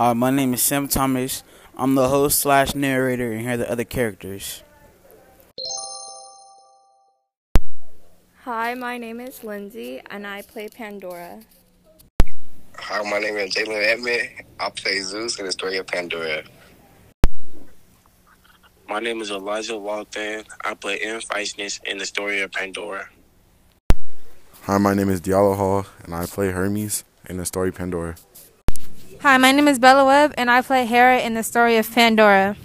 Uh, my name is Sam Thomas. I'm the host slash narrator, and here are the other characters. Hi, my name is Lindsay, and I play Pandora. Hi, my name is Jalen Edmond. I play Zeus in the story of Pandora. My name is Elijah Walton. I play M. Feistness in the story of Pandora. Hi, my name is Diallo Hall, and I play Hermes in the story Pandora. Hi, my name is Bella Webb, and I play Hera in the story of Pandora.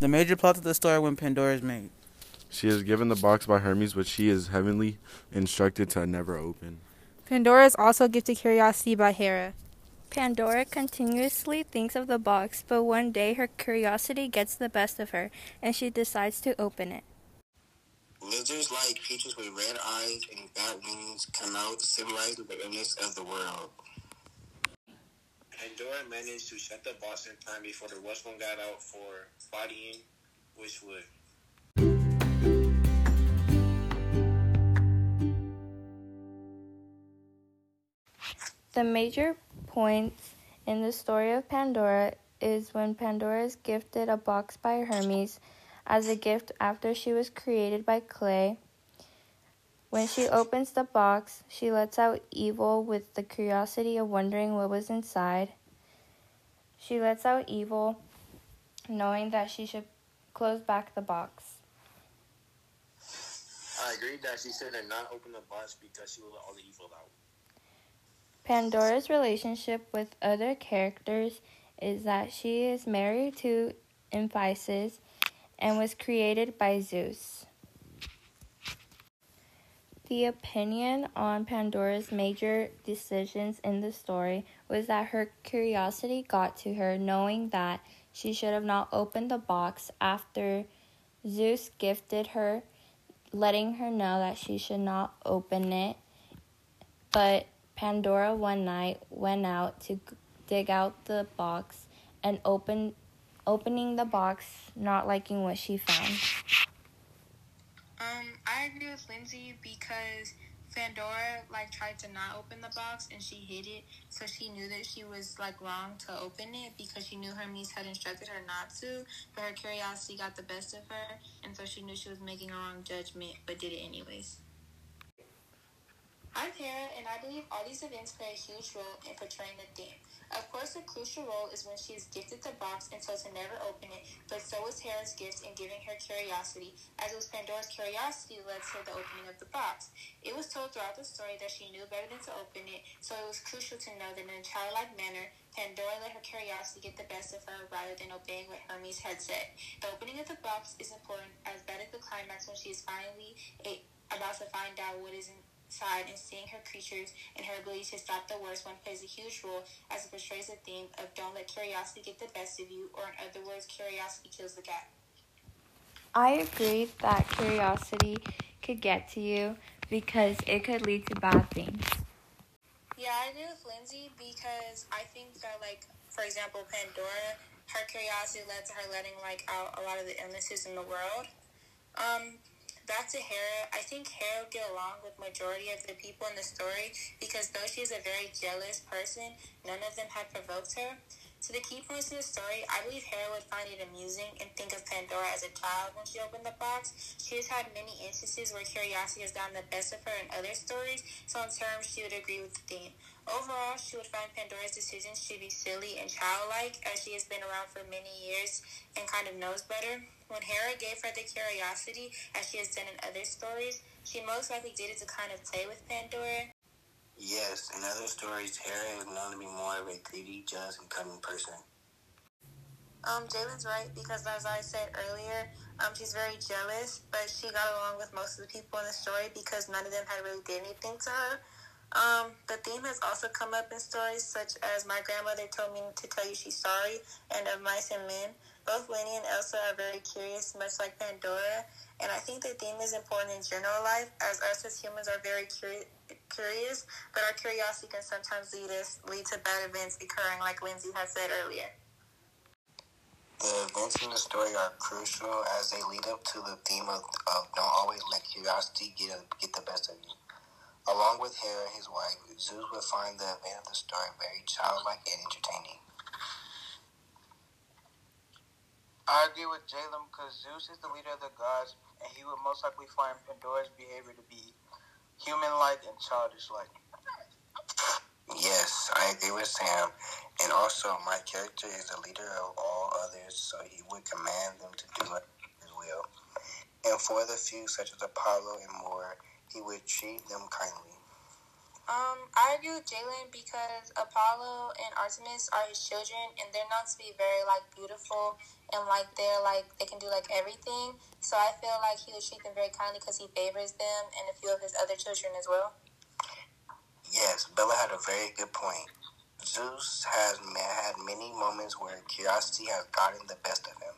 The major plot of the story when Pandora is made. She is given the box by Hermes, which she is heavenly instructed to never open. Pandora is also gifted curiosity by Hera. Pandora continuously thinks of the box, but one day her curiosity gets the best of her, and she decides to open it. Lizards like creatures with red eyes and bat wings come out symbolizing the illness of the world. Pandora managed to shut the box in time before the worst one got out for bodying Wishwood. The major points in the story of Pandora is when Pandora is gifted a box by Hermes as a gift after she was created by clay. When she opens the box, she lets out evil with the curiosity of wondering what was inside. She lets out evil knowing that she should close back the box. I agree that she should not open the box because she will let all the evil out. Pandora's relationship with other characters is that she is married to Ephisus and was created by Zeus. The opinion on Pandora's major decisions in the story was that her curiosity got to her, knowing that she should have not opened the box after Zeus gifted her, letting her know that she should not open it. But Pandora one night went out to dig out the box and open opening the box, not liking what she found. Um, I agree with Lindsay because Pandora like tried to not open the box and she hid it, so she knew that she was like wrong to open it because she knew Hermes had instructed her not to, but her curiosity got the best of her, and so she knew she was making a wrong judgment, but did it anyways. I'm Hera, and I believe all these events play a huge role in portraying the theme. Of course, a crucial role is when she is gifted the box and told to never open it, but so was Hera's gift in giving her curiosity, as it was Pandora's curiosity led to the opening of the box. It was told throughout the story that she knew better than to open it, so it was crucial to know that in a childlike manner, Pandora let her curiosity get the best of her rather than obeying what Hermes had said. The opening of the box is important as that is the climax when she is finally a- about to find out what is in side and seeing her creatures and her ability to stop the worst one plays a huge role as it portrays the theme of don't let curiosity get the best of you, or in other words, curiosity kills the cat. I agree that curiosity could get to you because it could lead to bad things. Yeah, I agree with Lindsay because I think that, like, for example, Pandora, her curiosity led to her letting like out a lot of the illnesses in the world. Um, back to Hera, I think Hera would get along with majority of the people in the story because though she is a very jealous person, none of them had provoked her. To the key points in the story, I believe Hera would find it amusing and think of Pandora as a child when she opened the box. She has had many instances where curiosity has gotten the best of her in other stories, so in terms, she would agree with the theme. Overall, she would find Pandora's decisions to be silly and childlike, as she has been around for many years and kind of knows better. When Hera gave her the curiosity, as she has done in other stories, she most likely did it to kind of play with Pandora. Yes, in other stories, Hera is known to be more of a greedy, jealous, and cunning person. Um, Jalen's right because, as I said earlier, um, she's very jealous, but she got along with most of the people in the story because none of them had really did anything to her. Um, the theme has also come up in stories such as My Grandmother Told Me to Tell You She's Sorry and Of Mice and Men. Both Winnie and Elsa are very curious, much like Pandora, and I think the theme is important in general life as us as humans are very curi- curious, but our curiosity can sometimes lead us lead to bad events occurring, like Lindsay had said earlier. The events in the story are crucial as they lead up to the theme of, of don't always let curiosity get, get the best of you. Along with Hera, and his wife, Zeus would find the event of the story very childlike and entertaining. I agree with Jalen because Zeus is the leader of the gods, and he would most likely find Pandora's behavior to be human-like and childish-like. Yes, I agree with Sam. And also, my character is the leader of all others, so he would command them to do his will. And for the few, such as Apollo and more, he would treat them kindly. Um, I agree with Jalen because Apollo and Artemis are his children, and they're not to be very like beautiful and like they're like they can do like everything. So I feel like he would treat them very kindly because he favors them and a few of his other children as well. Yes, Bella had a very good point. Zeus has had many moments where curiosity has gotten the best of him,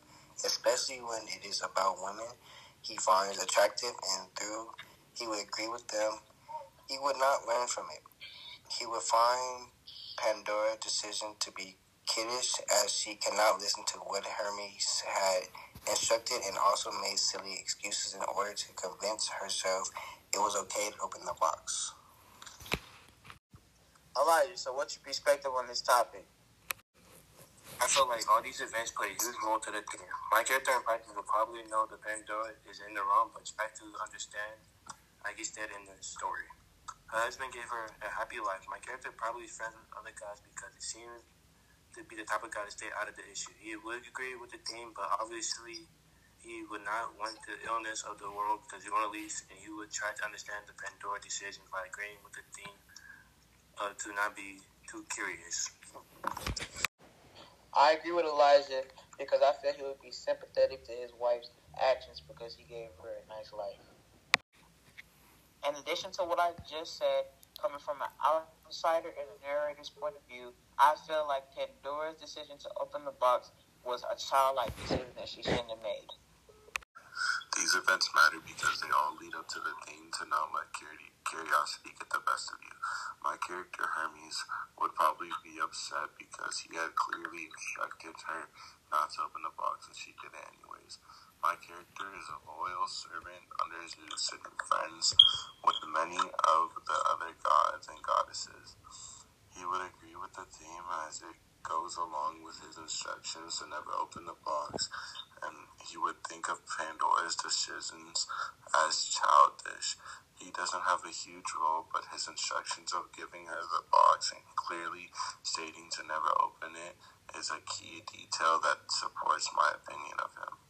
especially when it is about women he finds attractive, and through he would agree with them he would not learn from it. He would find Pandora's decision to be kiddish as she cannot listen to what Hermes had instructed and also made silly excuses in order to convince herself it was okay to open the box. Elijah, so what's your perspective on this topic? I feel like all these events play a huge role to the theme. My character in practice will probably know the Pandora is in the wrong, but expect to understand like it's dead in the story. Her husband gave her a happy life. My character probably is friends with other guys because he seems to be the type of guy to stay out of the issue. He would agree with the team, but obviously he would not want the illness of the world because he want to leave, and he would try to understand the Pandora decision by agreeing with the team uh, to not be too curious. I agree with Elijah because I feel he would be sympathetic to his wife's actions because he gave her a nice life. In addition to what I just said, coming from an outsider and a narrator's point of view, I feel like Pandora's decision to open the box was a childlike decision that she shouldn't have made. These events matter because they all lead up to the thing to not let curiosity get the best of you. My character Hermes would probably be upset because he had clearly instructed her not to open the box and she did it anyways. My character is a loyal servant under Zeus and friends with many of the other gods and goddesses. He would agree with the theme as it goes along with his instructions to never open the box, and he would think of Pandora's decisions as childish. He doesn't have a huge role, but his instructions of giving her the box and clearly stating to never open it is a key detail that supports my opinion of him.